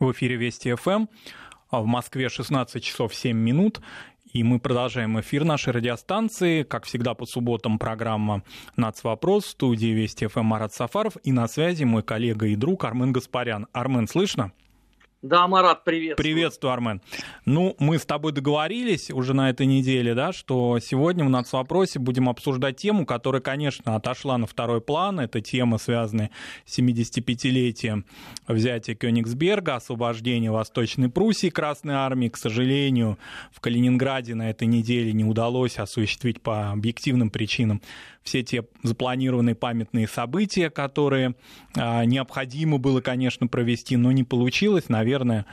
В эфире Вести ФМ. А в Москве 16 часов 7 минут. И мы продолжаем эфир нашей радиостанции. Как всегда, по субботам программа «Нацвопрос» в студии Вести ФМ Марат Сафаров. И на связи мой коллега и друг Армен Гаспарян. Армен, слышно? Да, Марат, привет. Приветствую, Армен. Ну, мы с тобой договорились уже на этой неделе, да, что сегодня в нас в вопросе будем обсуждать тему, которая, конечно, отошла на второй план. Это тема, связанная с 75-летием взятия Кёнигсберга, освобождения Восточной Пруссии Красной Армии. К сожалению, в Калининграде на этой неделе не удалось осуществить по объективным причинам все те запланированные памятные события, которые а, необходимо было, конечно, провести, но не получилось, наверное, а,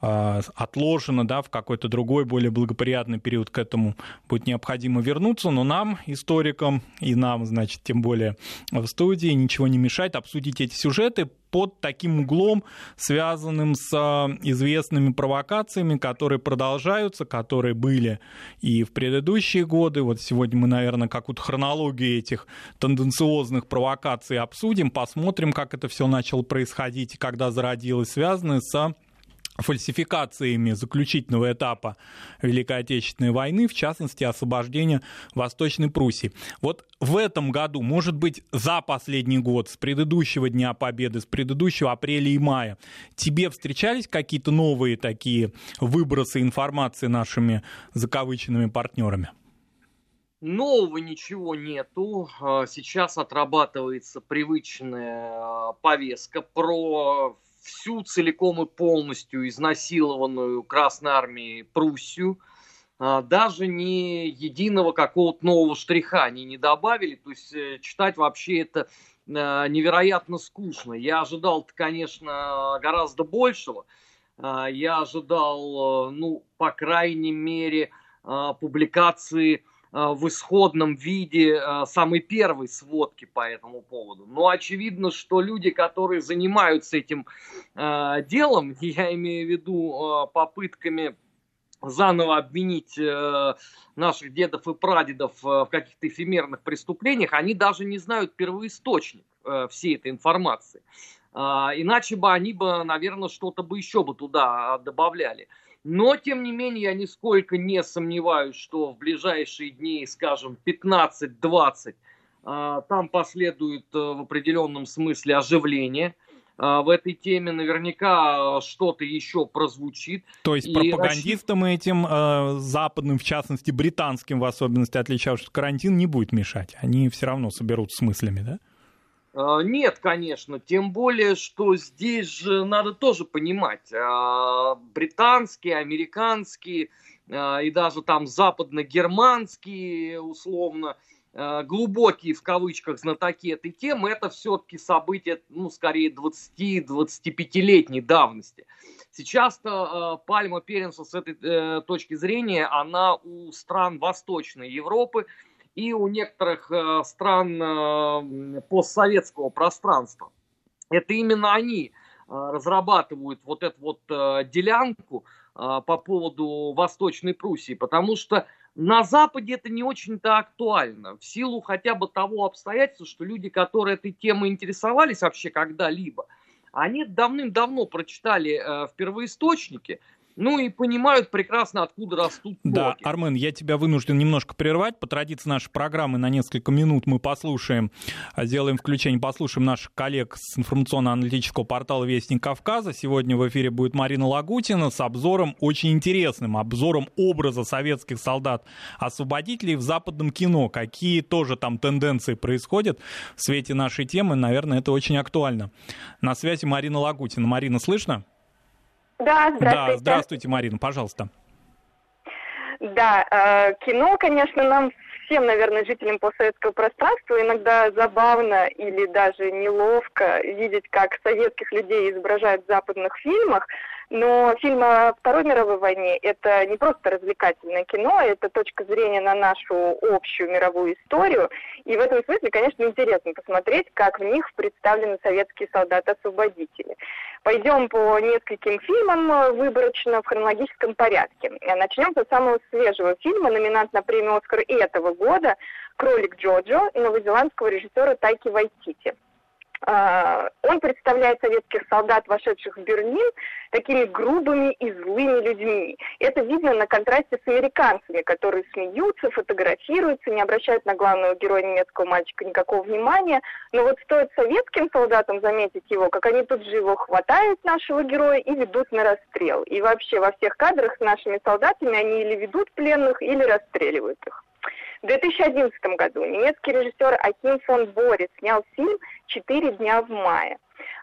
отложено да, в какой-то другой, более благоприятный период к этому будет необходимо вернуться, но нам, историкам, и нам, значит, тем более в студии, ничего не мешает обсудить эти сюжеты под таким углом, связанным с а, известными провокациями, которые продолжаются, которые были и в предыдущие годы. Вот сегодня мы, наверное, какую-то хронологию этих тенденциозных провокаций обсудим, посмотрим, как это все начало происходить и когда зародилось, связанное с фальсификациями заключительного этапа Великой Отечественной войны, в частности, освобождения Восточной Пруссии. Вот в этом году, может быть, за последний год, с предыдущего Дня Победы, с предыдущего апреля и мая, тебе встречались какие-то новые такие выбросы информации нашими закавыченными партнерами? Нового ничего нету. А, сейчас отрабатывается привычная а, повестка про всю целиком и полностью изнасилованную Красной Армией Пруссию, а, даже ни единого какого-то нового штриха они не добавили, то есть э, читать вообще это а, невероятно скучно. Я ожидал, конечно, гораздо большего. А, я ожидал, э, ну, по крайней мере, публикации Э, в исходном виде э, самой первой сводки по этому поводу. Но очевидно, что люди, которые занимаются этим э, делом, я имею в виду попытками заново обвинить наших дедов и прадедов в каких-то эфемерных преступлениях, они даже не знают первоисточник всей этой информации. Иначе бы они бы, наверное, что-то бы еще бы туда добавляли. Но, тем не менее, я нисколько не сомневаюсь, что в ближайшие дни, скажем, 15-20, а, там последует э, в определенном смысле оживление а, в этой теме наверняка что-то еще прозвучит. То есть и пропагандистам этим, э, западным, в частности, британским в особенности, отличавшись, карантин не будет мешать. Они все равно соберут с мыслями, да? А, нет, конечно, тем более, что здесь же надо тоже понимать, а, британские, американские а, и даже там западно-германские, условно, глубокие в кавычках знатоки этой темы, это все-таки события, ну, скорее 20-25-летней давности. Сейчас-то пальма первенства с этой э, точки зрения, она у стран Восточной Европы, и у некоторых э, стран э, постсоветского пространства. Это именно они э, разрабатывают вот эту вот делянку по поводу Восточной Пруссии, потому что на Западе это не очень-то актуально, в силу хотя бы того обстоятельства, что люди, которые этой темой интересовались вообще когда-либо, они давным-давно прочитали в первоисточнике, ну и понимают прекрасно, откуда растут токи. Да, Армен, я тебя вынужден немножко прервать. По традиции нашей программы на несколько минут мы послушаем, а, сделаем включение, послушаем наших коллег с информационно-аналитического портала «Вестник Кавказа». Сегодня в эфире будет Марина Лагутина с обзором очень интересным, обзором образа советских солдат-освободителей в западном кино. Какие тоже там тенденции происходят в свете нашей темы, наверное, это очень актуально. На связи Марина Лагутина. Марина, слышно? Да, здравствуйте. Да, здравствуйте, Марина, пожалуйста. Да, э, кино, конечно, нам всем, наверное, жителям постсоветского пространства иногда забавно или даже неловко видеть, как советских людей изображают в западных фильмах, но фильм о Второй мировой войне – это не просто развлекательное кино, это точка зрения на нашу общую мировую историю. И в этом смысле, конечно, интересно посмотреть, как в них представлены советские солдаты-освободители. Пойдем по нескольким фильмам выборочно в хронологическом порядке. Начнем с самого свежего фильма, номинант на премию «Оскар» этого года «Кролик Джоджо» новозеландского режиссера Тайки Вайтити. А, он представляет советских солдат, вошедших в Берлин, такими грубыми и злыми людьми. Это видно на контрасте с американцами, которые смеются, фотографируются, не обращают на главного героя немецкого мальчика никакого внимания. Но вот стоит советским солдатам заметить его, как они тут же его хватают, нашего героя, и ведут на расстрел. И вообще во всех кадрах с нашими солдатами они или ведут пленных, или расстреливают их. В 2011 году немецкий режиссер Аким фон Борис снял фильм «Четыре дня в мае».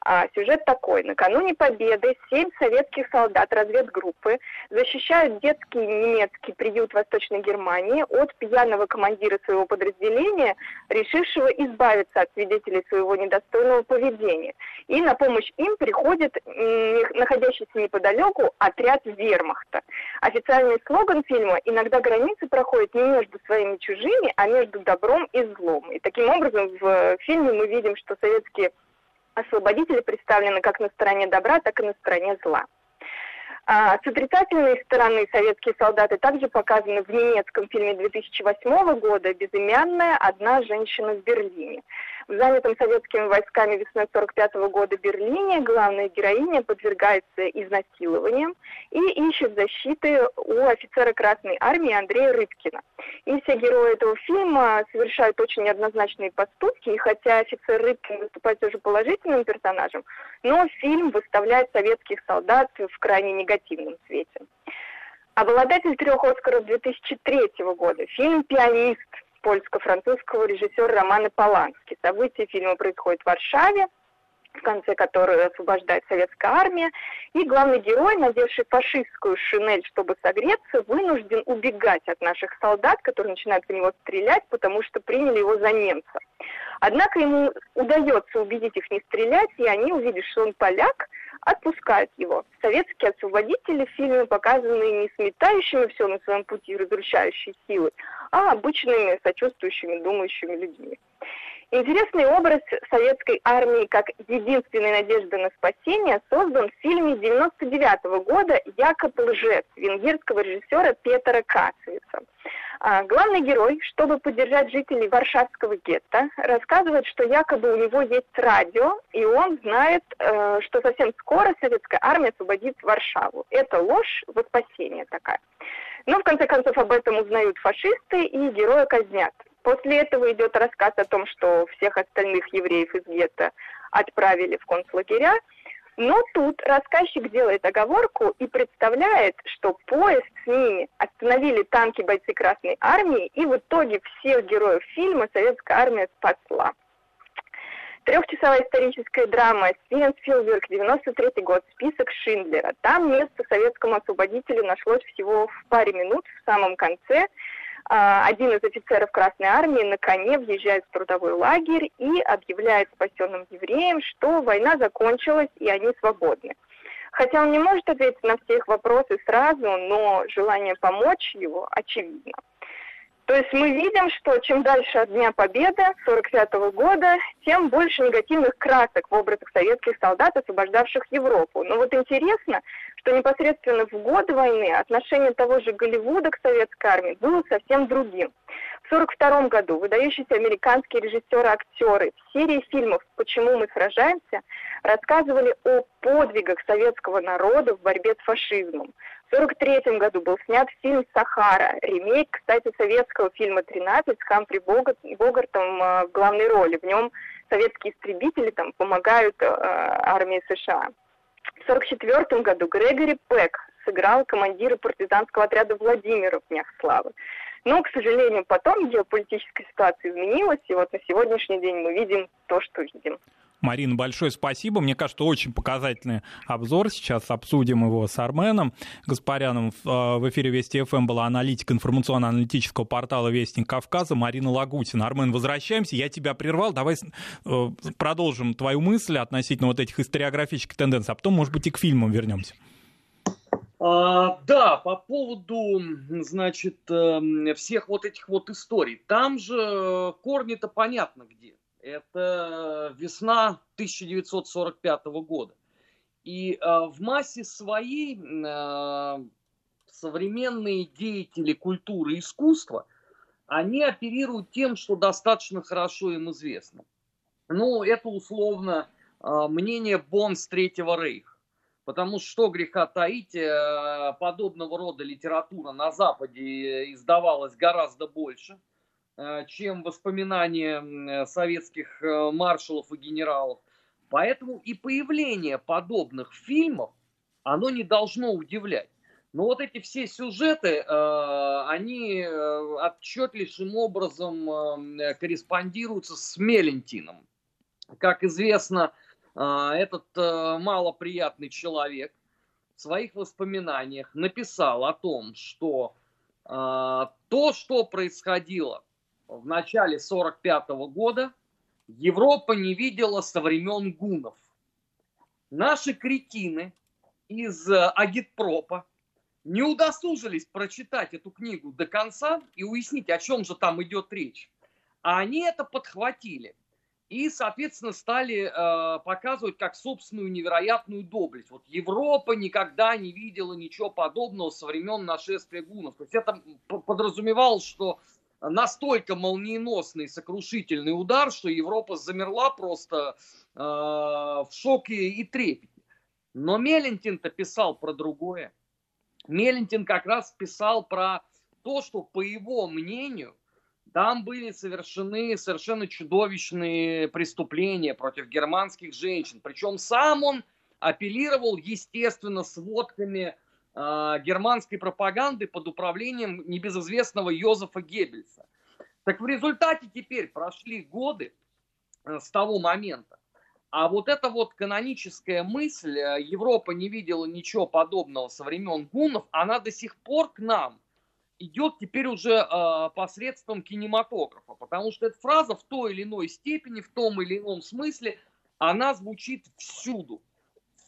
А, сюжет такой. Накануне победы семь советских солдат разведгруппы защищают детский немецкий приют Восточной Германии от пьяного командира своего подразделения, решившего избавиться от свидетелей своего недостойного поведения. И на помощь им приходит находящийся неподалеку отряд вермахта. Официальный слоган фильма «Иногда границы проходят не между своими чужими, а между добром и злом». И таким образом в фильме мы видим, что советские освободители представлены как на стороне добра, так и на стороне зла. А, с отрицательной стороны советские солдаты также показаны в немецком фильме 2008 года «Безымянная. Одна женщина в Берлине». В занятом советскими войсками весной 1945 года Берлине главная героиня подвергается изнасилованиям и ищет защиты у офицера Красной Армии Андрея Рыбкина. И все герои этого фильма совершают очень неоднозначные поступки, и хотя офицер Рыбкин выступает уже положительным персонажем, но фильм выставляет советских солдат в крайне негативном свете. Обладатель трех Оскаров 2003 года, фильм «Пианист», польско-французского режиссера Романа Полански. События фильма происходят в Варшаве, в конце которой освобождает советская армия, и главный герой, надевший фашистскую шинель, чтобы согреться, вынужден убегать от наших солдат, которые начинают по него стрелять, потому что приняли его за немца. Однако ему удается убедить их не стрелять, и они, увидев, что он поляк, отпускают его. Советские освободители в фильме показаны не сметающими все на своем пути разрушающей силы, а обычными сочувствующими, думающими людьми. Интересный образ советской армии как единственной надежды на спасение создан в фильме 99 -го года «Якоб лжец» венгерского режиссера Петра Кацевица. А, главный герой, чтобы поддержать жителей Варшавского гетто, рассказывает, что якобы у него есть радио, и он знает, э, что совсем скоро советская армия освободит Варшаву. Это ложь во спасение такая. Но в конце концов об этом узнают фашисты, и героя казнят. После этого идет рассказ о том, что всех остальных евреев из гетто отправили в концлагеря. Но тут рассказчик делает оговорку и представляет, что поезд с ними остановили танки бойцы Красной Армии, и в итоге всех героев фильма советская армия спасла. Трехчасовая историческая драма Стивен Спилберг, 93 год, список Шиндлера. Там место советскому освободителю нашлось всего в паре минут в самом конце. А, один из офицеров Красной Армии на коне въезжает в трудовой лагерь и объявляет спасенным евреям, что война закончилась и они свободны. Хотя он не может ответить на все их вопросы сразу, но желание помочь его очевидно. То есть мы видим, что чем дальше от Дня Победы 1945 года, тем больше негативных красок в образах советских солдат, освобождавших Европу. Но вот интересно, что непосредственно в год войны отношение того же Голливуда к советской армии было совсем другим. В 1942 году выдающиеся американские режиссеры-актеры в серии фильмов «Почему мы сражаемся» рассказывали о подвигах советского народа в борьбе с фашизмом. В 1943 году был снят фильм «Сахара», ремейк, кстати, советского фильма «13» с Хамфри Богартом э, в главной роли. В нем советские истребители там помогают э, армии США. В 1944 году Грегори Пек сыграл командира партизанского отряда Владимира в Днях Славы. Но, к сожалению, потом геополитическая ситуация изменилась, и вот на сегодняшний день мы видим то, что видим. Марина, большое спасибо. Мне кажется, очень показательный обзор. Сейчас обсудим его с Арменом Гаспаряном. В э, эфире Вести ФМ была аналитик информационно-аналитического портала Вестник Кавказа Марина Лагутина. Армен, возвращаемся. Я тебя прервал. Давай э, продолжим твою мысль относительно вот этих историографических тенденций, а потом, может быть, и к фильмам вернемся. А, да, по поводу, значит, эм, всех вот этих вот историй. Там же корни-то понятно где это весна 1945 года. И э, в массе своей э, современные деятели культуры и искусства, они оперируют тем, что достаточно хорошо им известно. ну, это условно мнение Бонс Третьего Рейха. Потому что, что греха таить, э, подобного рода литература на Западе издавалась гораздо больше, э, чем воспоминания советских э, маршалов и генералов. Поэтому и появление подобных фильмов, оно не должно удивлять. Но вот эти все сюжеты, они отчетливейшим образом корреспондируются с Мелентином. Как известно, этот э, малоприятный человек в своих воспоминаниях написал о том, что то, что происходило в начале 45 года, Европа не видела со времен гунов. Наши кретины из э, агитпропа не удосужились прочитать эту книгу до конца и уяснить, о чем же там идет речь. А они это подхватили – и, соответственно, стали э, показывать как собственную невероятную доблесть. Вот Европа никогда не видела ничего подобного со времен нашествия гунов. То есть это подразумевалось, что настолько молниеносный сокрушительный удар, что Европа замерла просто э, в шоке и трепете. Но Мелентин-то писал про другое. Мелентин как раз писал про то, что, по его мнению, там были совершены совершенно чудовищные преступления против германских женщин. Причем сам он апеллировал, естественно, сводками германской пропаганды под управлением небезызвестного Йозефа Геббельса. Так в результате теперь прошли годы э, с того момента. А вот эта вот каноническая мысль, э, Европа не видела ничего подобного со времен гуннов, она до сих пор к нам – идет теперь уже э, посредством кинематографа, потому что эта фраза в той или иной степени, в том или ином смысле, она звучит всюду.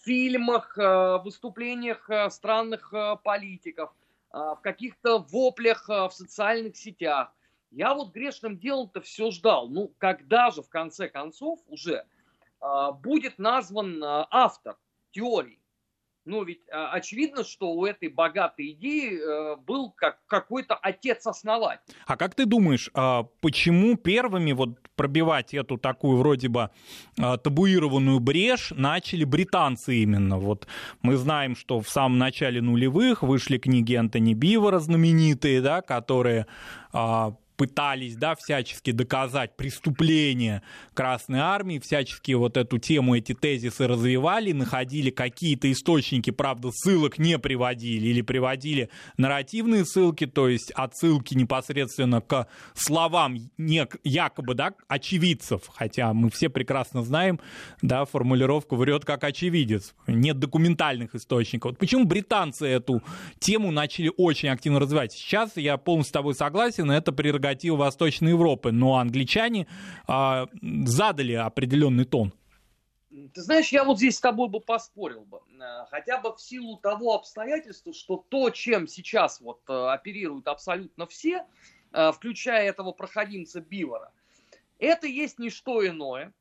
Фильмах, э, выступлениях э, странных э, политиков, в каких-то воплях в социальных сетях. Я вот грешным делом-то все ждал. Ну, когда же в конце концов уже будет назван автор теории? Ну, ведь а, очевидно, что у этой богатой идеи э, был как какой-то отец-основатель. А как ты думаешь, а, почему первыми вот пробивать эту такую вроде бы а, табуированную брешь начали британцы именно? Вот мы знаем, что в самом начале нулевых вышли книги Антони Бивора знаменитые, да, которые пытались, да, всячески доказать преступление Красной Армии, всячески вот эту тему, эти тезисы развивали, находили какие-то источники, правда, ссылок не приводили или приводили нарративные ссылки, то есть отсылки непосредственно к словам не, якобы, да, очевидцев, хотя мы все прекрасно знаем, да, формулировку врет как очевидец, нет документальных источников. Вот почему британцы эту тему начали очень активно развивать? Сейчас я полностью с тобой согласен, это прерогатива прерогатива Восточной Европы, но англичане а, задали определенный тон. Ты знаешь, я вот здесь с тобой бы поспорил бы. Э, хотя бы в силу того обстоятельства, что то, чем сейчас вот э, оперируют абсолютно все, э, включая этого проходимца Бивора, это есть не что иное,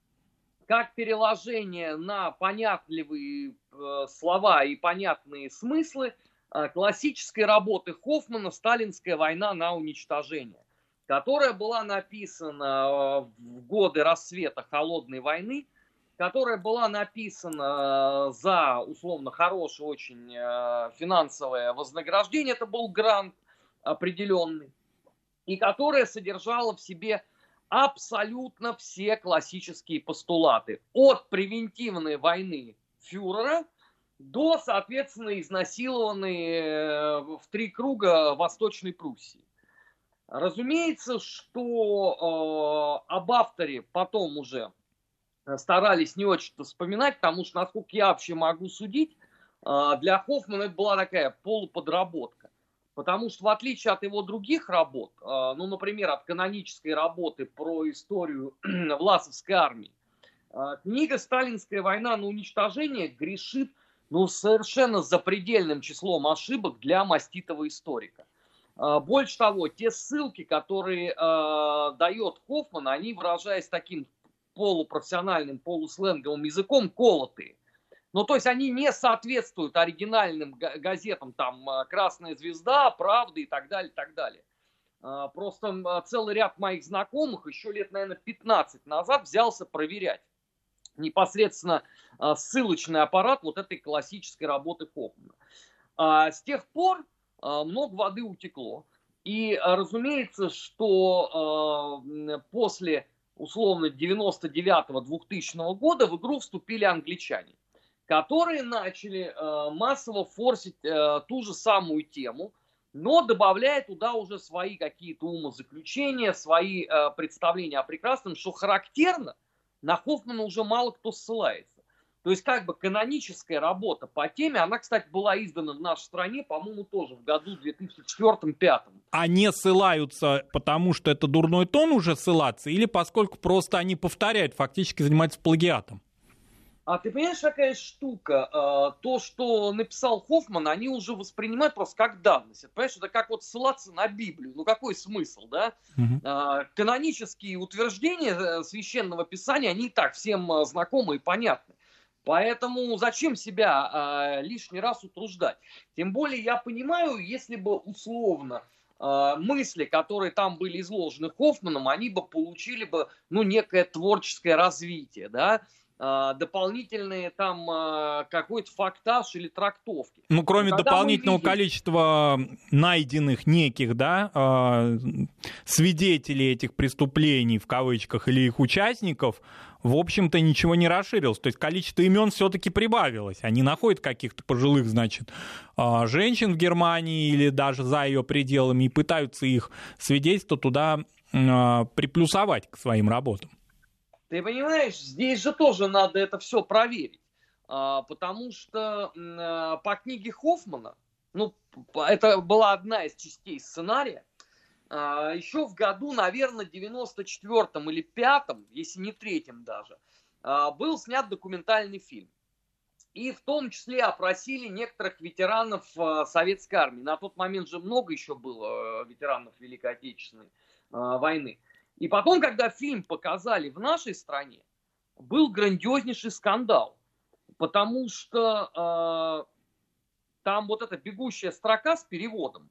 как переложение на понятливые слова и понятные смыслы классической работы Хоффмана «Сталинская война на уничтожение» которая была написана э, в годы рассвета холодной войны, которая была написана э, за условно хорошее очень э, финансовое вознаграждение, это был грант определенный, и которая содержала в себе абсолютно все классические постулаты. От превентивной войны фюрера до, соответственно, изнасилованной в три круга Восточной Пруссии. Разумеется, что э, об авторе потом уже старались не очень-то вспоминать, потому что, насколько я вообще могу судить, э, для Хоффмана это была такая полуподработка. Потому что в отличие от его других работ, э, ну, например, от канонической работы про историю Власовской армии, э, книга «Сталинская война на уничтожение» грешит ну, совершенно запредельным числом ошибок для маститого историка. А, больше того, те ссылки, которые э, дает Хоффман, они, выражаясь таким полупрофессиональным, полусленговым языком, колотые. Ну, то есть они не соответствуют оригинальным газетам, там, «Красная звезда», «Правда» и так далее, и так далее. А, просто целый ряд моих знакомых еще лет, наверное, 15 назад взялся проверять непосредственно ссылочный аппарат вот этой классической работы Хоффмана. С тех пор много воды утекло. И разумеется, что после условно 99-2000 года в игру вступили англичане, которые начали массово форсить ту же самую тему – но добавляя туда уже свои какие-то умозаключения, свои э, представления о прекрасном, что характерно, на Хоффмана уже мало кто ссылается. То есть как бы каноническая работа по теме, она, кстати, была издана в нашей стране, по-моему, тоже в году 2004-2005. Они ссылаются, потому что это дурной тон уже ссылаться, или поскольку просто они повторяют, фактически занимаются плагиатом? А ты понимаешь, какая штука? А, то, что написал Хоффман, они уже воспринимают просто как данность. Понимаешь, это как вот ссылаться на Библию. Ну какой смысл, да? Угу. Канонические утверждения э, священного писания, они и так всем а, знакомы и понятны. Поэтому зачем себя лишний раз утруждать? Тем более я понимаю, если бы условно мысли, которые там были изложены Хоффманом, они бы получили бы, ну, некое творческое развитие, да, дополнительные там а, какой-то фактаж или трактовки. Ну, кроме Когда дополнительного видим... количества найденных неких, да, а, свидетелей этих преступлений, в кавычках, или их участников, в общем-то, ничего не расширилось. То есть количество имен все-таки прибавилось. Они находят каких-то пожилых, значит, женщин в Германии или даже за ее пределами и пытаются их свидетельства туда приплюсовать к своим работам. Ты понимаешь, здесь же тоже надо это все проверить. А, потому что а, по книге Хоффмана, ну, это была одна из частей сценария, а, еще в году, наверное, 94-м или 5-м, если не третьем даже, был снят документальный фильм. И в том числе опросили некоторых ветеранов советской армии. На тот момент же много еще было ветеранов Великой Отечественной войны. И потом, когда фильм показали в нашей стране, был грандиознейший скандал, потому что э, там вот эта бегущая строка с переводом,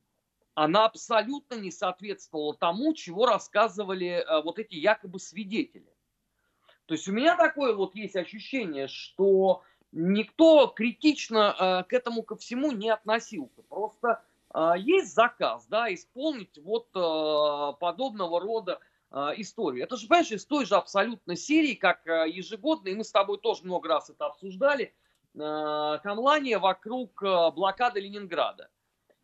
она абсолютно не соответствовала тому, чего рассказывали э, вот эти якобы свидетели. То есть у меня такое вот есть ощущение, что никто критично э, к этому ко всему не относился. Просто э, есть заказ, да, исполнить вот э, подобного рода историю. Это же, понимаешь, из той же абсолютно серии, как а, ежегодно, и мы с тобой тоже много раз это обсуждали, а, камлания вокруг блокады Ленинграда.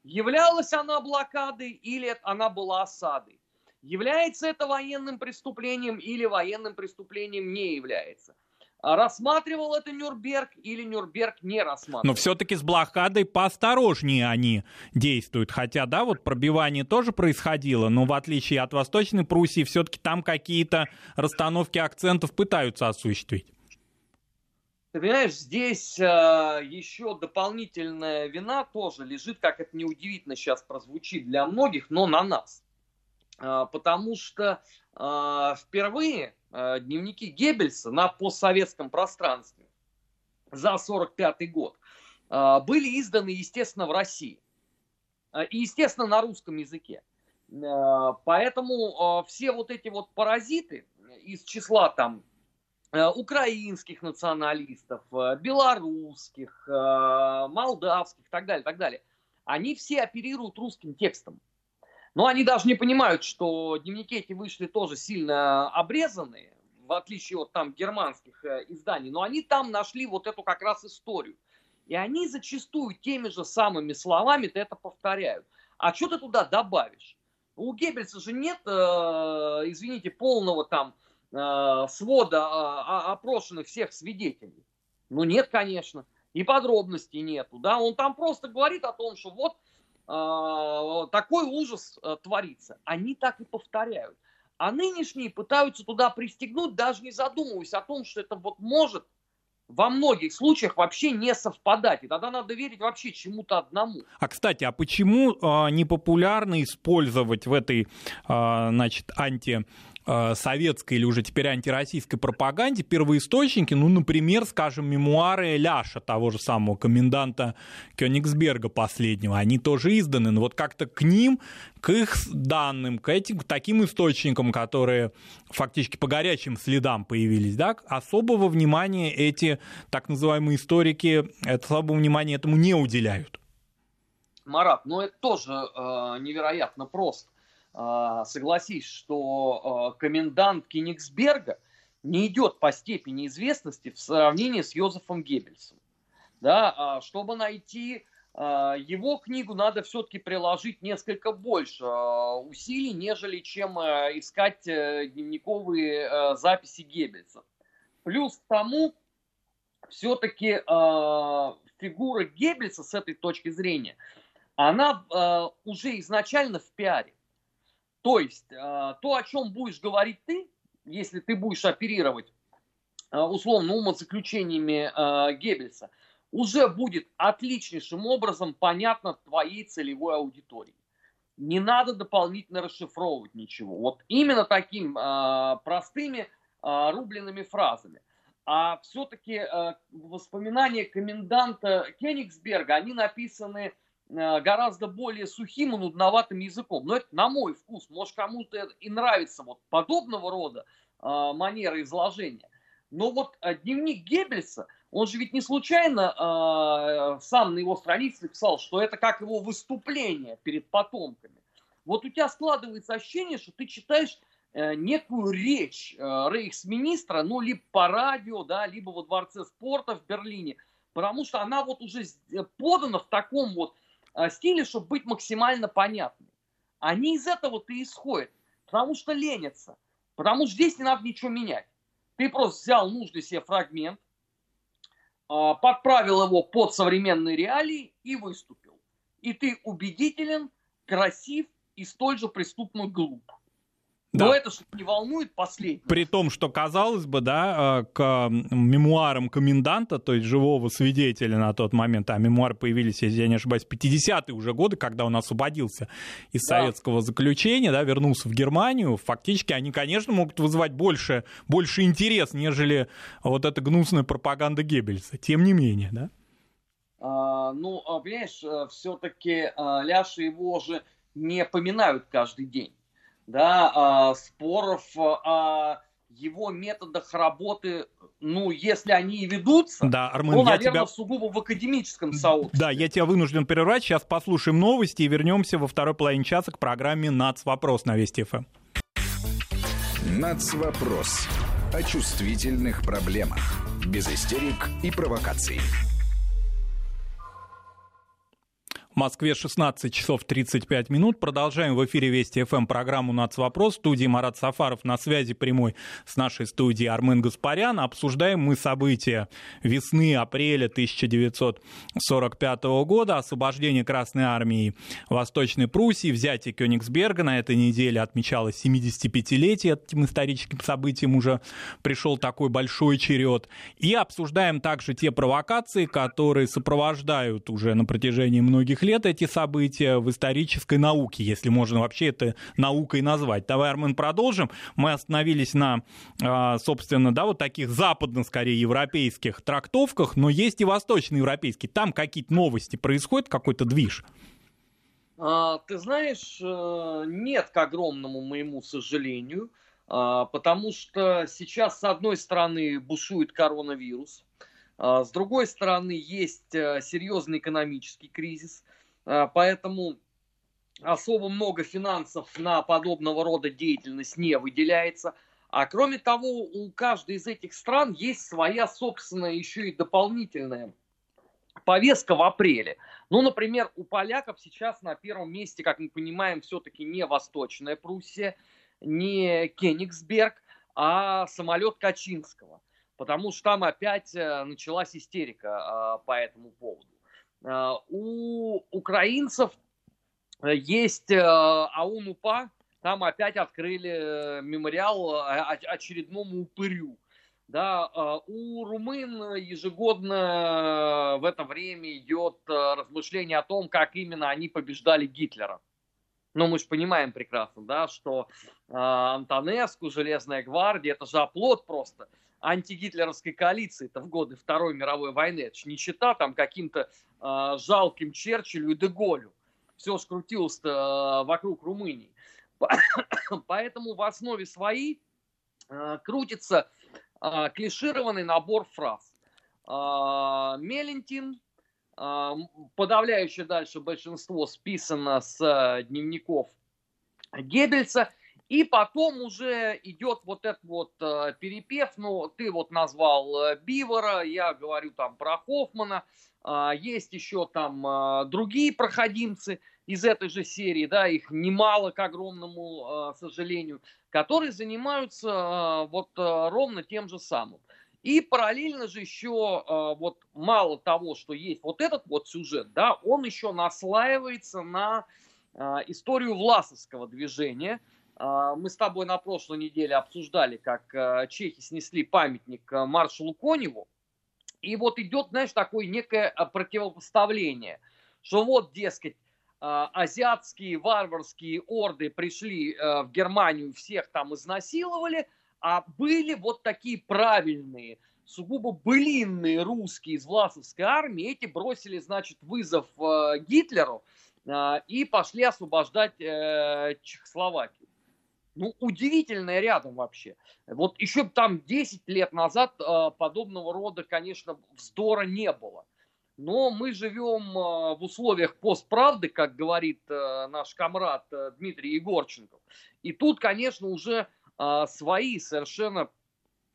Являлась она блокадой или она была осадой? Является это военным преступлением или военным преступлением не является? Рассматривал это Нюрнберг или Нюрнберг не рассматривал. Но все-таки с блокадой поосторожнее они действуют. Хотя, да, вот пробивание тоже происходило, но в отличие от Восточной Пруссии, все-таки там какие-то расстановки акцентов пытаются осуществить. Ты понимаешь, здесь э, еще дополнительная вина тоже лежит, как это неудивительно сейчас прозвучит для многих, но на нас. Э, потому что э, впервые Э, дневники Геббельса на постсоветском пространстве за 1945 год э, были изданы, естественно, в России. Э, и, естественно, на русском языке. Поэтому все вот эти вот паразиты из числа там украинских националистов, белорусских, молдавских и так далее, так далее, они все оперируют русским текстом. Но они даже не понимают, что дневники эти вышли тоже сильно обрезанные, в отличие от там германских э, изданий. Но они там нашли вот эту как раз историю. И они зачастую теми же самыми словами это повторяют. А что ты туда добавишь? У Геббельса же нет, э, извините, полного там э, свода э, опрошенных всех свидетелей. Ну нет, конечно. И подробностей нету. Да? Он там просто говорит о том, что вот такой ужас э, творится. Они так и повторяют. А нынешние пытаются туда пристегнуть, даже не задумываясь о том, что это вот может во многих случаях вообще не совпадать. И тогда надо верить вообще чему-то одному. А, кстати, а почему э, не популярно использовать в этой, э, значит, анти советской или уже теперь антироссийской пропаганде первоисточники, ну, например, скажем, мемуары Ляша, того же самого коменданта Кёнигсберга последнего, они тоже изданы, но вот как-то к ним, к их данным, к этим, к таким источникам, которые фактически по горячим следам появились, да, особого внимания эти так называемые историки, особого внимания этому не уделяют. Марат, ну это тоже э, невероятно просто. Э, согласись, что э, комендант Кенигсберга не идет по степени известности в сравнении с Йозефом Геббельсом. Да, э, чтобы найти его книгу, надо все-таки приложить несколько больше усилий, нежели чем искать э, дневниковые записи Геббельса. Плюс к тому, все-таки фигура Геббельса с этой точки зрения – она уже изначально в пиаре. То есть э, то, о чем будешь говорить ты, если ты будешь оперировать э, условно умозаключениями э, Геббельса, уже будет отличнейшим образом понятно твоей целевой аудитории. Не надо дополнительно расшифровывать ничего. Вот именно таким э, простыми рубленными фразами. А все-таки воспоминания коменданта Кенигсберга, они написаны гораздо более сухим и нудноватым языком. Но это на мой вкус. Может, кому-то и нравится вот подобного рода э, манера изложения. Но вот э, дневник Геббельса, он же ведь не случайно э, сам на его странице писал, что это как его выступление перед потомками. Вот у тебя складывается ощущение, что ты читаешь э, некую речь э, рейхсминистра, ну, либо по радио, да, либо во Дворце спорта в Берлине, потому что она вот уже подана в таком вот Э, стиле, чтобы быть максимально понятным. Они из этого-то исходят, потому что ленятся, потому что здесь не надо ничего менять. Ты просто взял нужный себе фрагмент, э, подправил его под современные реалии и выступил. И ты убедителен, красив и столь же преступно глуп. Да. Но это же не волнует последнего. При том, что, казалось бы, да, э, к мемуарам коменданта, то есть живого свидетеля на тот момент, а мемуары появились, если я не ошибаюсь, 50-е уже годы, когда он освободился из да. советского заключения, да, вернулся в Германию, фактически они, конечно, могут вызывать больше, больше интерес, нежели вот эта гнусная пропаганда Геббельса. Тем не менее, да? А, ну, а, понимаешь, э, все-таки а, Ляши его же не поминают каждый день да, э, споров о его методах работы, ну, если они и ведутся, да, Армен, то, наверное, тебя... сугубо в академическом сообществе. Да, я тебя вынужден прервать. Сейчас послушаем новости и вернемся во второй половине часа к программе «Нацвопрос» на Вести ФМ. «Нацвопрос» о чувствительных проблемах. Без истерик и провокаций. В Москве 16 часов 35 минут. Продолжаем в эфире Вести ФМ программу «Нацвопрос». В студии Марат Сафаров на связи прямой с нашей студией Армен Гаспарян. Обсуждаем мы события весны-апреля 1945 года, освобождение Красной Армии Восточной Пруссии, взятие Кёнигсберга. На этой неделе отмечалось 75-летие этим историческим событиям уже пришел такой большой черед. И обсуждаем также те провокации, которые сопровождают уже на протяжении многих лет эти события в исторической науке, если можно вообще это наукой назвать. Давай, Армен, продолжим. Мы остановились на, а, собственно, да, вот таких западно, скорее, европейских трактовках, но есть и восточноевропейские. Там какие-то новости происходят, какой-то движ? А, ты знаешь, э, нет, к огромному моему сожалению, а, потому что сейчас, с одной стороны, бушует коронавирус, с другой стороны, есть э, серьезный экономический кризис. А, поэтому особо много финансов на подобного рода деятельность не выделяется. А кроме того, у каждой из этих стран есть своя собственная еще и дополнительная повестка в апреле. Ну, например, у поляков сейчас на первом месте, как мы понимаем, все-таки не Восточная Пруссия, не Кенигсберг, а самолет Качинского. Потому что там опять э, началась истерика а, по этому поводу. Э, у украинцев э, есть э, АУН-УПА, там опять открыли мемориал очередному упырю. Да, у румын ежегодно в это время идет размышление о том, как именно они побеждали Гитлера. Но мы же понимаем прекрасно, да, что э, Антонеску, Железная гвардия, это же оплот просто антигитлеровской коалиции это в годы Второй мировой войны. Это же не чита там каким-то э, жалким Черчиллю и Деголю. Все ж крутилось э, вокруг Румынии. Поэтому в основе своей э, крутится э, клишированный набор фраз. Э, Мелентин, подавляющее дальше большинство списано с э, дневников Геббельса, и потом уже идет вот этот вот э, перепев, ну, ты вот назвал э, Бивора, я говорю там про Хоффмана, есть еще там другие проходимцы из этой же серии, да, их немало, к огромному сожалению, которые занимаются вот ровно тем же самым. И параллельно же еще э, вот мало того, что есть вот этот вот сюжет, да, он еще наслаивается на э, историю власовского движения. Э, мы с тобой на прошлой неделе обсуждали, как чехи снесли памятник маршалу Коневу. И вот идет, знаешь, такое некое противопоставление, что вот, дескать, азиатские варварские орды пришли в Германию, всех там изнасиловали – а были вот такие правильные, сугубо былинные русские из Власовской армии, эти бросили, значит, вызов Гитлеру и пошли освобождать э, Чехословакию. Ну, удивительное рядом вообще. Вот еще там 10 лет назад э, подобного рода, конечно, вздора не было. Но мы живем э, в условиях постправды, как говорит э, наш комрад э, Дмитрий Егорченков. И тут, конечно, уже а, свои совершенно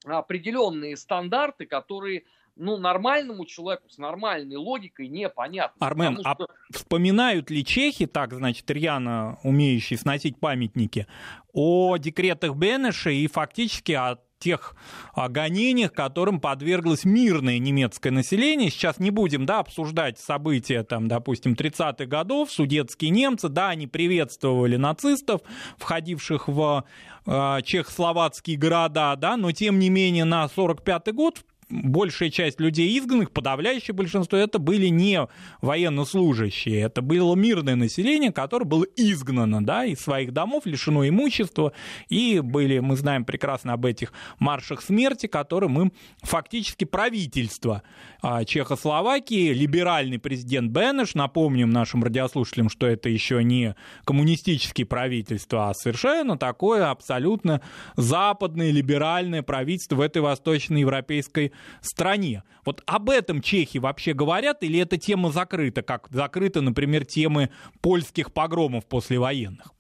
определенные стандарты, которые ну, нормальному человеку с нормальной логикой непонятно. Армен, а что... а вспоминают ли чехи, так, значит, рьяно умеющие сносить памятники, о декретах Бенеша и фактически о тех гонениях, которым подверглось мирное немецкое население. Сейчас не будем да, обсуждать события, там, допустим, 30-х годов. Судетские немцы, да, они приветствовали нацистов, входивших в э, чехословацкие города, да, но тем не менее на 45-й год большая часть людей изгнанных, подавляющее большинство, это были не военнослужащие, это было мирное население, которое было изгнано да, из своих домов, лишено имущества, и были, мы знаем прекрасно об этих маршах смерти, которым им фактически правительство а, Чехословакии, либеральный президент Бенеш, напомним нашим радиослушателям, что это еще не коммунистические правительства, а совершенно такое абсолютно западное либеральное правительство в этой восточноевропейской стране. Вот об этом чехи вообще говорят, или эта тема закрыта, как закрыты, например, темы польских погромов послевоенных?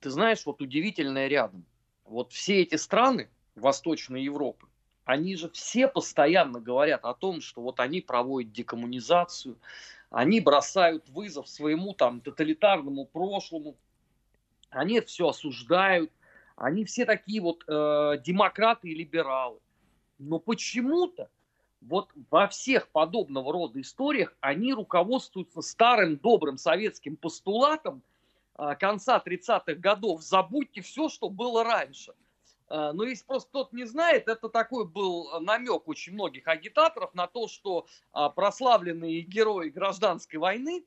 Ты знаешь, вот удивительное рядом. Вот все эти страны Восточной Европы, они же все постоянно говорят о том, что вот они проводят декоммунизацию, они бросают вызов своему там тоталитарному прошлому, они все осуждают, они все такие вот э, демократы и либералы. Но почему-то вот во всех подобного рода историях они руководствуются старым добрым советским постулатом а, конца 30-х годов «забудьте все, что было раньше». А, но если просто кто-то не знает, это такой был намек очень многих агитаторов на то, что а, прославленные герои гражданской войны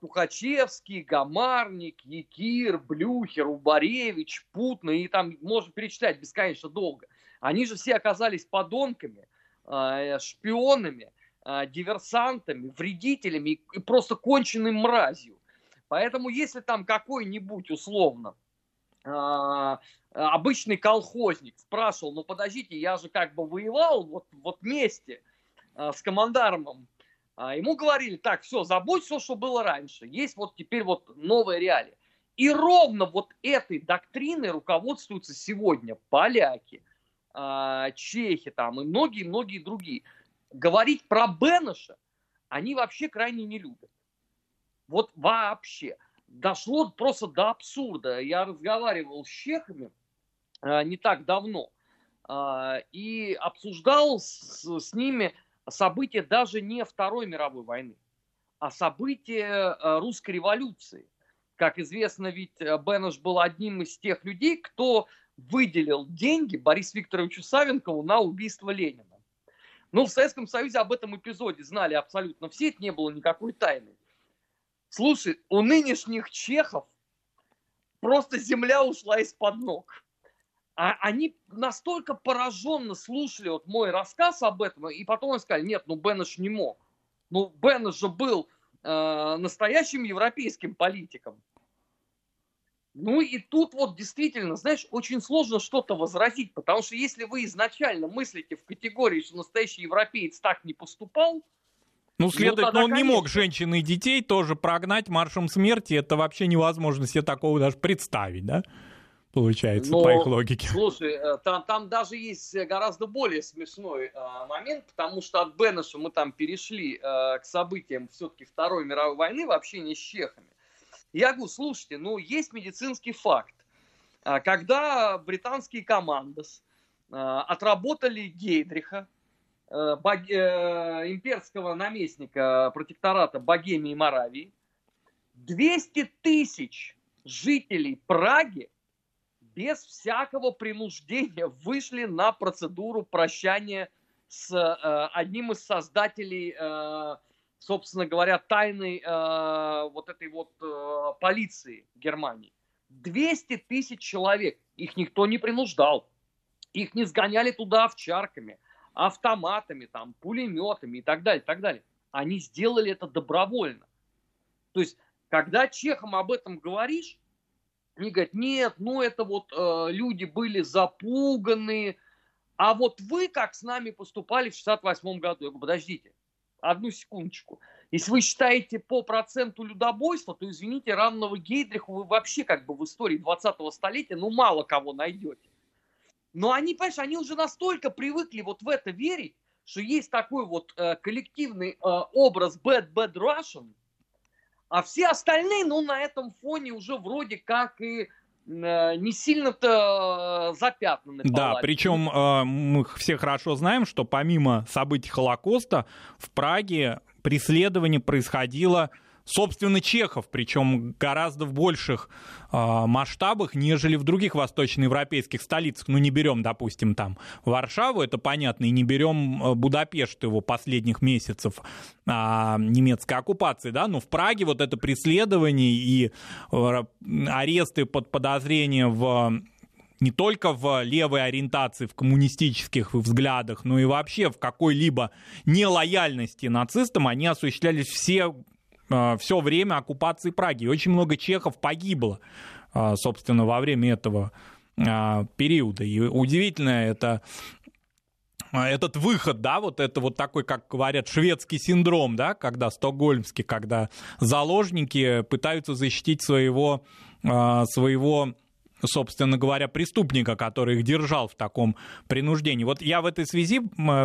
Тухачевский, Гамарник, Якир, Блюхер, Убаревич, Путна, и там можно перечислять бесконечно долго – они же все оказались подонками, а, шпионами, а, диверсантами, вредителями и просто конченным мразью. Поэтому если там какой-нибудь условно а, обычный колхозник спрашивал, ну подождите, я же как бы воевал вот, вот вместе с командармом, ему говорили, так, все, забудь все, что было раньше, есть вот теперь вот новая реалия. И ровно вот этой доктриной руководствуются сегодня поляки, чехи там и многие-многие другие. Говорить про Бенеша они вообще крайне не любят. Вот вообще. Дошло просто до абсурда. Я разговаривал с чехами а, не так давно а, и обсуждал с, с ними события даже не Второй мировой войны, а события русской революции. Как известно, ведь Бенеш был одним из тех людей, кто выделил деньги Борису Викторовичу Савенкову на убийство Ленина. Ну, в Советском Союзе об этом эпизоде знали абсолютно все, это не было никакой тайны. Слушай, у нынешних чехов просто земля ушла из-под ног. А они настолько пораженно слушали вот мой рассказ об этом, и потом они сказали, нет, ну Беннеш не мог. Ну, Беннеш же был э, настоящим европейским политиком. Ну и тут вот действительно, знаешь, очень сложно что-то возразить, потому что если вы изначально мыслите в категории, что настоящий европеец так не поступал, ну, ну следовательно, ну, он конечно. не мог женщин и детей тоже прогнать маршем смерти. Это вообще невозможно себе такого даже представить, да? Получается, Но, по их логике. Слушай, э, там, там даже есть гораздо более смешной э, момент, потому что от Бенеша мы там перешли э, к событиям все-таки Второй мировой войны в общении с чехами. Я говорю, слушайте, ну есть медицинский факт. А, когда британские команды а, отработали Гейдриха, э, э, имперского наместника протектората Богемии и Моравии, 200 тысяч жителей Праги без всякого принуждения вышли на процедуру прощания с э, одним из создателей собственно говоря, тайной э, вот этой вот э, полиции Германии. 200 тысяч человек, их никто не принуждал, их не сгоняли туда овчарками, автоматами, там, пулеметами и так далее, и так далее. Они сделали это добровольно. То есть, когда чехам об этом говоришь, они говорят, нет, ну это вот э, люди были запуганы, а вот вы как с нами поступали в 68 году? Я говорю, подождите, одну секундочку. Если вы считаете по проценту людобойства, то, извините, равного Гейдриху вы вообще как бы в истории 20-го столетия, ну, мало кого найдете. Но они, понимаешь, они уже настолько привыкли вот в это верить, что есть такой вот э, коллективный э, образ Bad Bad Russian, а все остальные, ну, на этом фоне уже вроде как и не сильно-то э, запятнаны. Да, причем э, мы все хорошо знаем, что помимо событий Холокоста в Праге преследование происходило собственно, чехов, причем гораздо в больших э, масштабах, нежели в других восточноевропейских столицах. Ну, не берем, допустим, там Варшаву, это понятно, и не берем э, Будапешт его последних месяцев э, немецкой оккупации, да, но в Праге вот это преследование и э, аресты под подозрение в не только в левой ориентации, в коммунистических взглядах, но и вообще в какой-либо нелояльности нацистам, они осуществлялись все все время оккупации Праги. очень много чехов погибло, э, собственно, во время этого э, периода. И удивительно это этот выход, да, вот это вот такой, как говорят, шведский синдром, да, когда стокгольмский, когда заложники пытаются защитить своего, своего собственно говоря, преступника, который их держал в таком принуждении. Вот я в этой связи,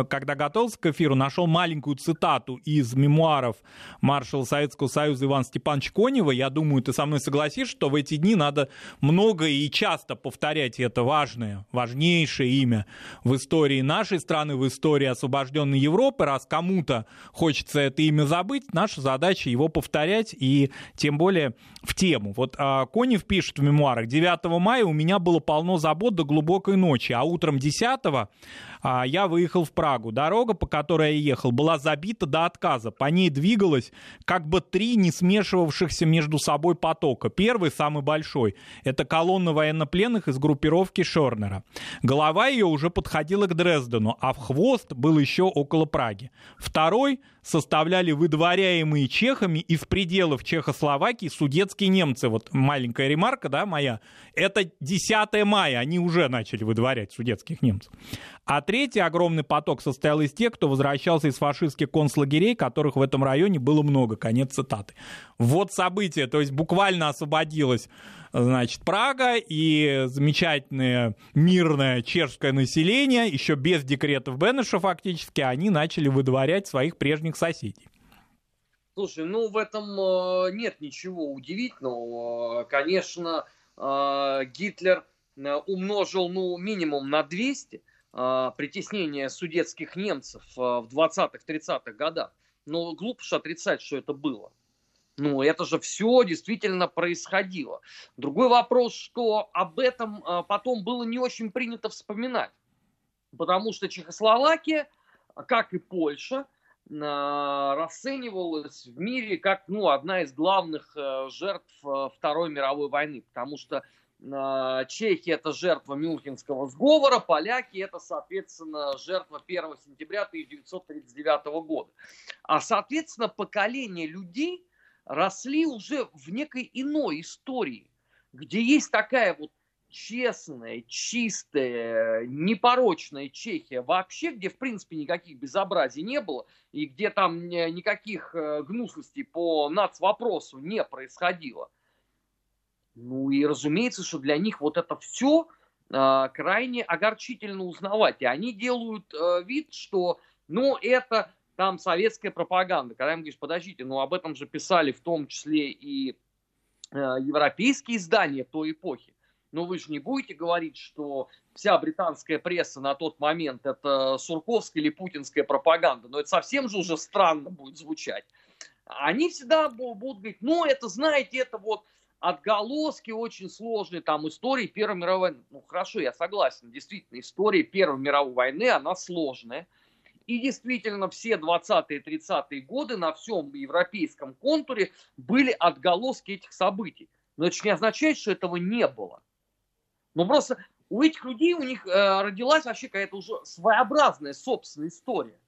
когда готовился к эфиру, нашел маленькую цитату из мемуаров маршала Советского Союза Ивана Степановича Конева. Я думаю, ты со мной согласишься, что в эти дни надо много и часто повторять это важное, важнейшее имя в истории нашей страны, в истории освобожденной Европы. Раз кому-то хочется это имя забыть, наша задача его повторять и тем более в тему. Вот а, Конев пишет в мемуарах 9 мая у меня было полно забот до глубокой ночи, а утром 10 а, я выехал в Прагу. Дорога, по которой я ехал, была забита до отказа. По ней двигалось как бы три не смешивавшихся между собой потока. Первый, самый большой, это колонна военнопленных из группировки Шорнера. Голова ее уже подходила к Дрездену, а в хвост был еще около Праги. Второй составляли выдворяемые чехами из пределов Чехословакии судетские немцы. Вот маленькая ремарка, да, моя. Это 10 мая, они уже начали выдворять судетских немцев. А третий огромный поток состоял из тех, кто возвращался из фашистских концлагерей, которых в этом районе было много. Конец цитаты. Вот событие, то есть буквально освободилась значит, Прага и замечательное мирное чешское население, еще без декретов Бенеша фактически, они начали выдворять своих прежних соседей. Слушай, ну в этом э, нет ничего удивительного. Конечно, э, Гитлер э, умножил ну минимум на 200, а, притеснения судетских немцев а, в 20-30-х годах. Но глупо же отрицать, что это было. Ну, это же все действительно происходило. Другой вопрос, что об этом а, потом было не очень принято вспоминать. Потому что Чехословакия, как и Польша, расценивалась в мире как ну, одна из главных жертв Второй мировой войны, потому что Чехия это жертва Мюнхенского сговора, поляки это, соответственно, жертва 1 сентября 1939 года. А, соответственно, поколение людей росли уже в некой иной истории, где есть такая вот честная, чистая, непорочная Чехия вообще, где, в принципе, никаких безобразий не было, и где там никаких э, гнусностей по нацвопросу не происходило. Ну и разумеется, что для них вот это все э, крайне огорчительно узнавать. И они делают э, вид, что, ну, это там советская пропаганда. Когда им говоришь, подождите, ну об этом же писали в том числе и э, европейские издания той эпохи. Но вы же не будете говорить, что вся британская пресса на тот момент это сурковская или путинская пропаганда. Но это совсем же уже странно будет звучать. Они всегда будут говорить, ну это, знаете, это вот отголоски очень сложные там истории Первой мировой. Ну хорошо, я согласен, действительно, история Первой мировой войны, она сложная. И действительно, все 20-е 30-е годы на всем европейском контуре были отголоски этих событий. Но это не означает, что этого не было. Ну просто у этих людей, у них э, родилась вообще какая-то уже своеобразная собственная история.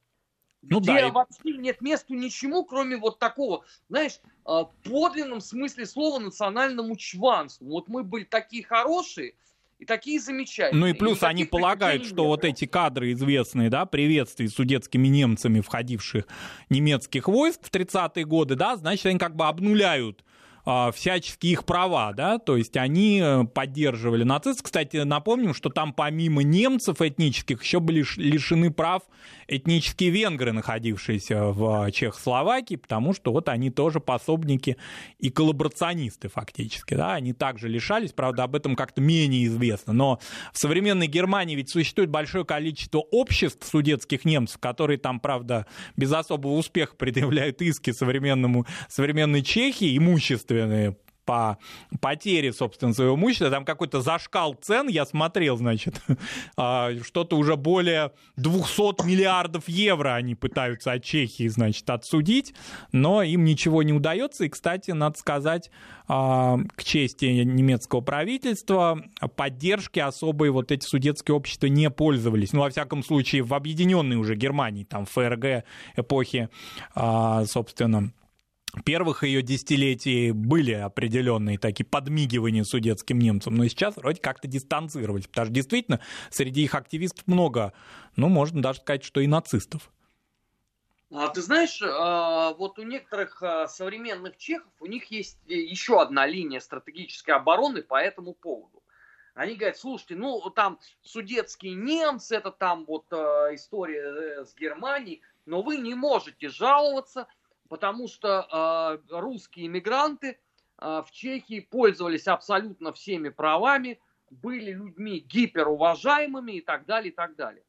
Ну, где да, вообще нет места ничему, кроме вот такого, знаешь, э, подлинном смысле слова национальному чванству. Вот мы были такие хорошие, и такие замечательные. Ну и плюс и они полагают, что вот эти кадры известные, да, приветствий судетскими немцами, входивших немецких войск в 30-е годы, да, значит, они как бы обнуляют а, всяческие их права, да, то есть они э, поддерживали нацистов. Кстати, напомним, что там помимо немцев этнических еще были лишены прав этнические венгры, находившиеся в Чехословакии, потому что вот они тоже пособники и коллаборационисты фактически, да, они также лишались, правда, об этом как-то менее известно, но в современной Германии ведь существует большое количество обществ судетских немцев, которые там, правда, без особого успеха предъявляют иски современному, современной Чехии, имуществе ответственные по потере, собственно, своего имущества. Там какой-то зашкал цен, я смотрел, значит, а, что-то уже более 200 миллиардов евро они пытаются от Чехии, значит, отсудить, но им ничего не удается. И, кстати, надо сказать, а, к чести немецкого правительства, поддержки особой вот эти судетские общества не пользовались. Ну, во всяком случае, в объединенной уже Германии, там, ФРГ эпохи, а, собственно, первых ее десятилетий были определенные такие подмигивания судетским немцам, но сейчас вроде как-то дистанцировались, потому что действительно среди их активистов много, ну, можно даже сказать, что и нацистов. А ты знаешь, а, вот у некоторых а, современных чехов, у них есть э, еще одна линия стратегической обороны по этому поводу. Они говорят, слушайте, ну там судетские немцы, это там вот э, история э, с Германией, но вы не можете жаловаться, потому что э, русские иммигранты э, в Чехии пользовались абсолютно всеми правами, были людьми гиперуважаемыми и так далее, и так далее.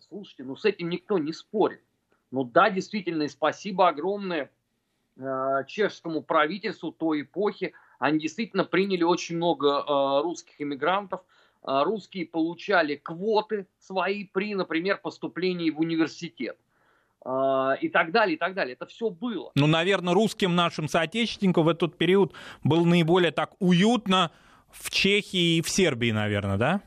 Слушайте, ну с этим никто не спорит. Ну да, действительно, и спасибо огромное э, чешскому правительству той эпохи. Они действительно приняли очень много э, русских иммигрантов. Э, русские получали квоты свои при, например, поступлении в университет. А, и так далее, и так далее. Это все было. Ну, наверное, русским нашим соотечественникам в этот период было наиболее так уютно в Чехии и в Сербии, наверное, да?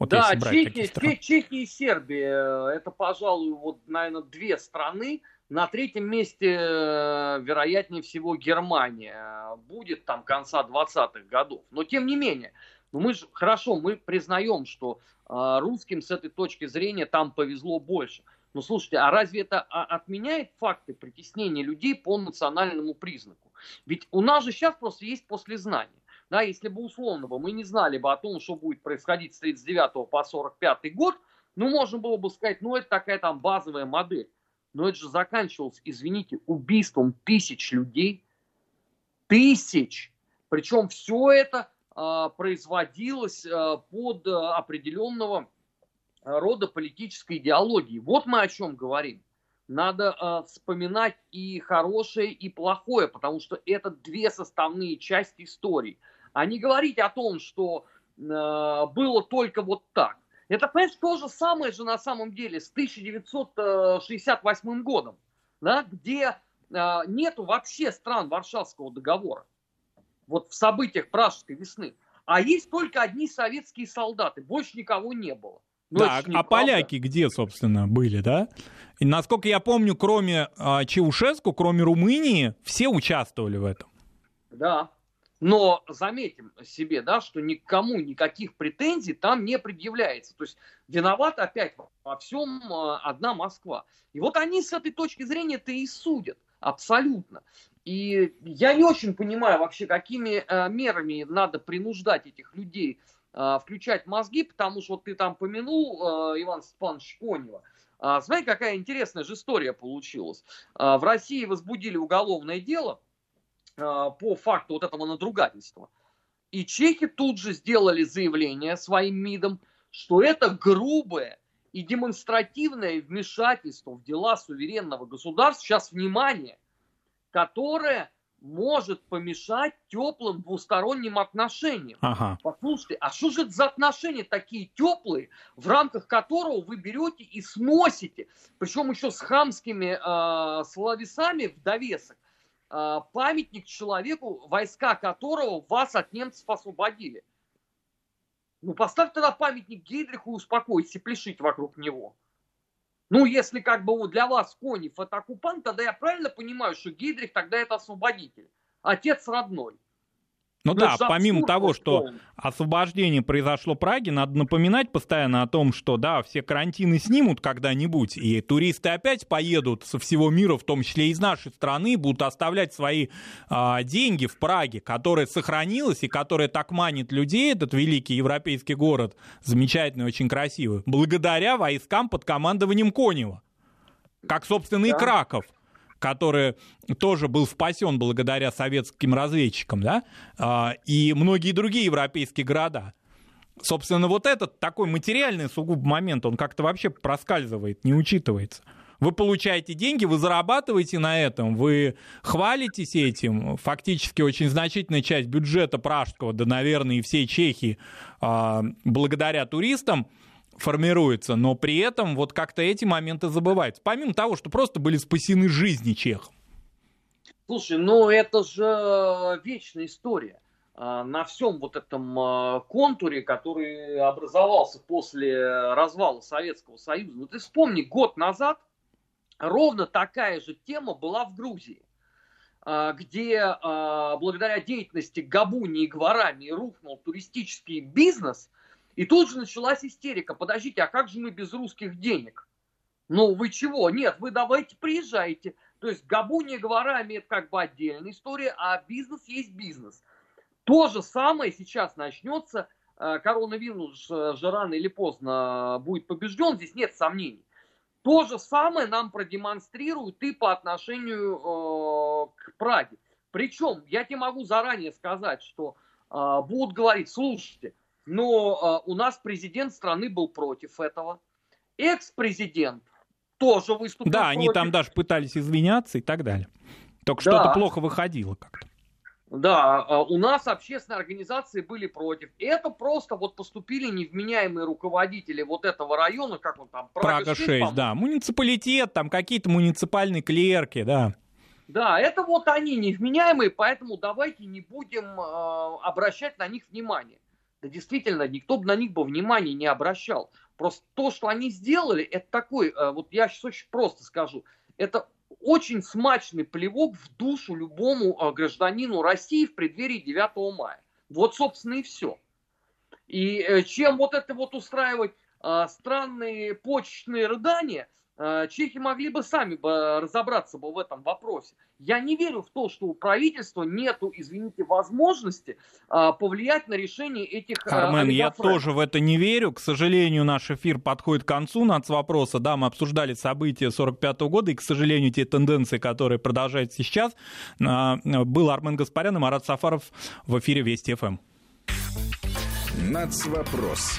Вот да, Чехия, Чехия и Сербия, это, пожалуй, вот, наверное, две страны. На третьем месте, э, вероятнее всего, Германия будет там конца 20-х годов. Но, тем не менее, ну мы же, хорошо, мы признаем, что э, русским с этой точки зрения там повезло больше. Ну, слушайте, а разве это а, отменяет факты притеснения людей по национальному признаку? Ведь у нас же сейчас просто есть послезнание. Да, если бы условно бы мы не знали бы о том, что будет происходить с 39 по 45 год, ну, можно было бы сказать, ну, это такая там базовая модель. Но это же заканчивалось, извините, убийством тысяч людей. Тысяч! Причем все это э, производилось э, под э, определенного рода политической идеологии. Вот мы о чем говорим. Надо э, вспоминать и хорошее, и плохое, потому что это две составные части истории. А не говорить о том, что э, было только вот так. Это, понимаешь, то же самое же на самом деле с 1968 годом. да, где а, нету вообще стран Варшавского договора, вот в событиях Пражской весны, а есть только одни советские солдаты, больше никого не было. Ну, так, а поляки где, собственно, были, да? И, насколько я помню, кроме э, Чаушеску, кроме Румынии, все участвовали в этом. Да, но заметим себе, да, что никому никаких претензий там не предъявляется. То есть виноват опять во всем а, одна Москва. И вот они с этой точки зрения-то и судят. Абсолютно. И я не очень понимаю вообще, какими э, мерами надо принуждать этих людей включать мозги, потому что вот ты там помянул э, Иван Степанович Конева. Э, знаете, какая интересная же история получилась. В России возбудили уголовное дело по факту вот этого надругательства. И чехи тут же сделали заявление своим МИДом, что это грубое и демонстративное вмешательство в дела суверенного государства, сейчас внимание, которое может помешать теплым двусторонним отношениям. Ага. Послушайте, а что же это за отношения такие теплые, в рамках которого вы берете и сносите, причем еще с хамскими э, словесами в довесок, э, памятник человеку, войска которого вас от немцев освободили. Ну, поставь тогда памятник Гейдриху и успокойся, пляшите вокруг него. Ну, если как бы для вас Конев это оккупант, тогда я правильно понимаю, что Гейдрих тогда это освободитель, отец родной. Ну, ну да, помимо того, что освобождение произошло Праги, надо напоминать постоянно о том, что да, все карантины снимут когда-нибудь, и туристы опять поедут со всего мира, в том числе из нашей страны, будут оставлять свои а, деньги в Праге, которая сохранилась и которая так манит людей, этот великий европейский город, замечательный, очень красивый, благодаря войскам под командованием Конева. Как, собственно, да. и Краков который тоже был спасен благодаря советским разведчикам, да, а, и многие другие европейские города. Собственно, вот этот такой материальный сугубо момент, он как-то вообще проскальзывает, не учитывается. Вы получаете деньги, вы зарабатываете на этом, вы хвалитесь этим. Фактически очень значительная часть бюджета пражского, да, наверное, и всей Чехии, а, благодаря туристам, формируется, но при этом вот как-то эти моменты забываются. Помимо того, что просто были спасены жизни чехов. Слушай, ну это же вечная история. А, на всем вот этом а, контуре, который образовался после развала Советского Союза. Ну ты вспомни, год назад ровно такая же тема была в Грузии а, где благодаря деятельности Габуни и Гварами рухнул туристический бизнес, и тут же началась истерика. Подождите, а как же мы без русских денег? Ну, вы чего? Нет, вы давайте приезжайте. То есть Габуния Гварами это как бы отдельная история, а бизнес есть бизнес. То же самое сейчас начнется. Э, коронавирус э, же рано или поздно будет побежден, здесь нет сомнений. То же самое нам продемонстрируют и по отношению э, к Праге. Причем я тебе могу заранее сказать, что э, будут говорить, слушайте, но э, у нас президент страны был против этого. Экс-президент тоже выступил Да, против. они там даже пытались извиняться и так далее. Только да. что-то плохо выходило как-то. Да, а, у нас общественные организации были против. Это просто вот поступили невменяемые руководители вот этого района, как он там, Прага, Прага 6, 6 да, муниципалитет, там какие-то муниципальные клерки, да. Да, это вот они невменяемые, поэтому давайте не будем э, обращать на них внимание. Да действительно, никто бы на них бы внимания не обращал. Просто то, что они сделали, это такой, э, вот я сейчас очень просто скажу, это очень смачный плевок в душу любому э, гражданину России в преддверии 9 мая. Вот, собственно, и все. И э, чем вот это вот устраивать странные почечные рыдания – чехи могли бы сами бы разобраться бы в этом вопросе. Я не верю в то, что у правительства нету, извините, возможности э, повлиять на решение этих э, Армен, я тоже в это не верю. К сожалению, наш эфир подходит к концу нац вопроса. Да, мы обсуждали события 45 года, и, к сожалению, те тенденции, которые продолжаются сейчас. Был Армен Гаспарян и Марат Сафаров в эфире Вести ФМ. Нацвопрос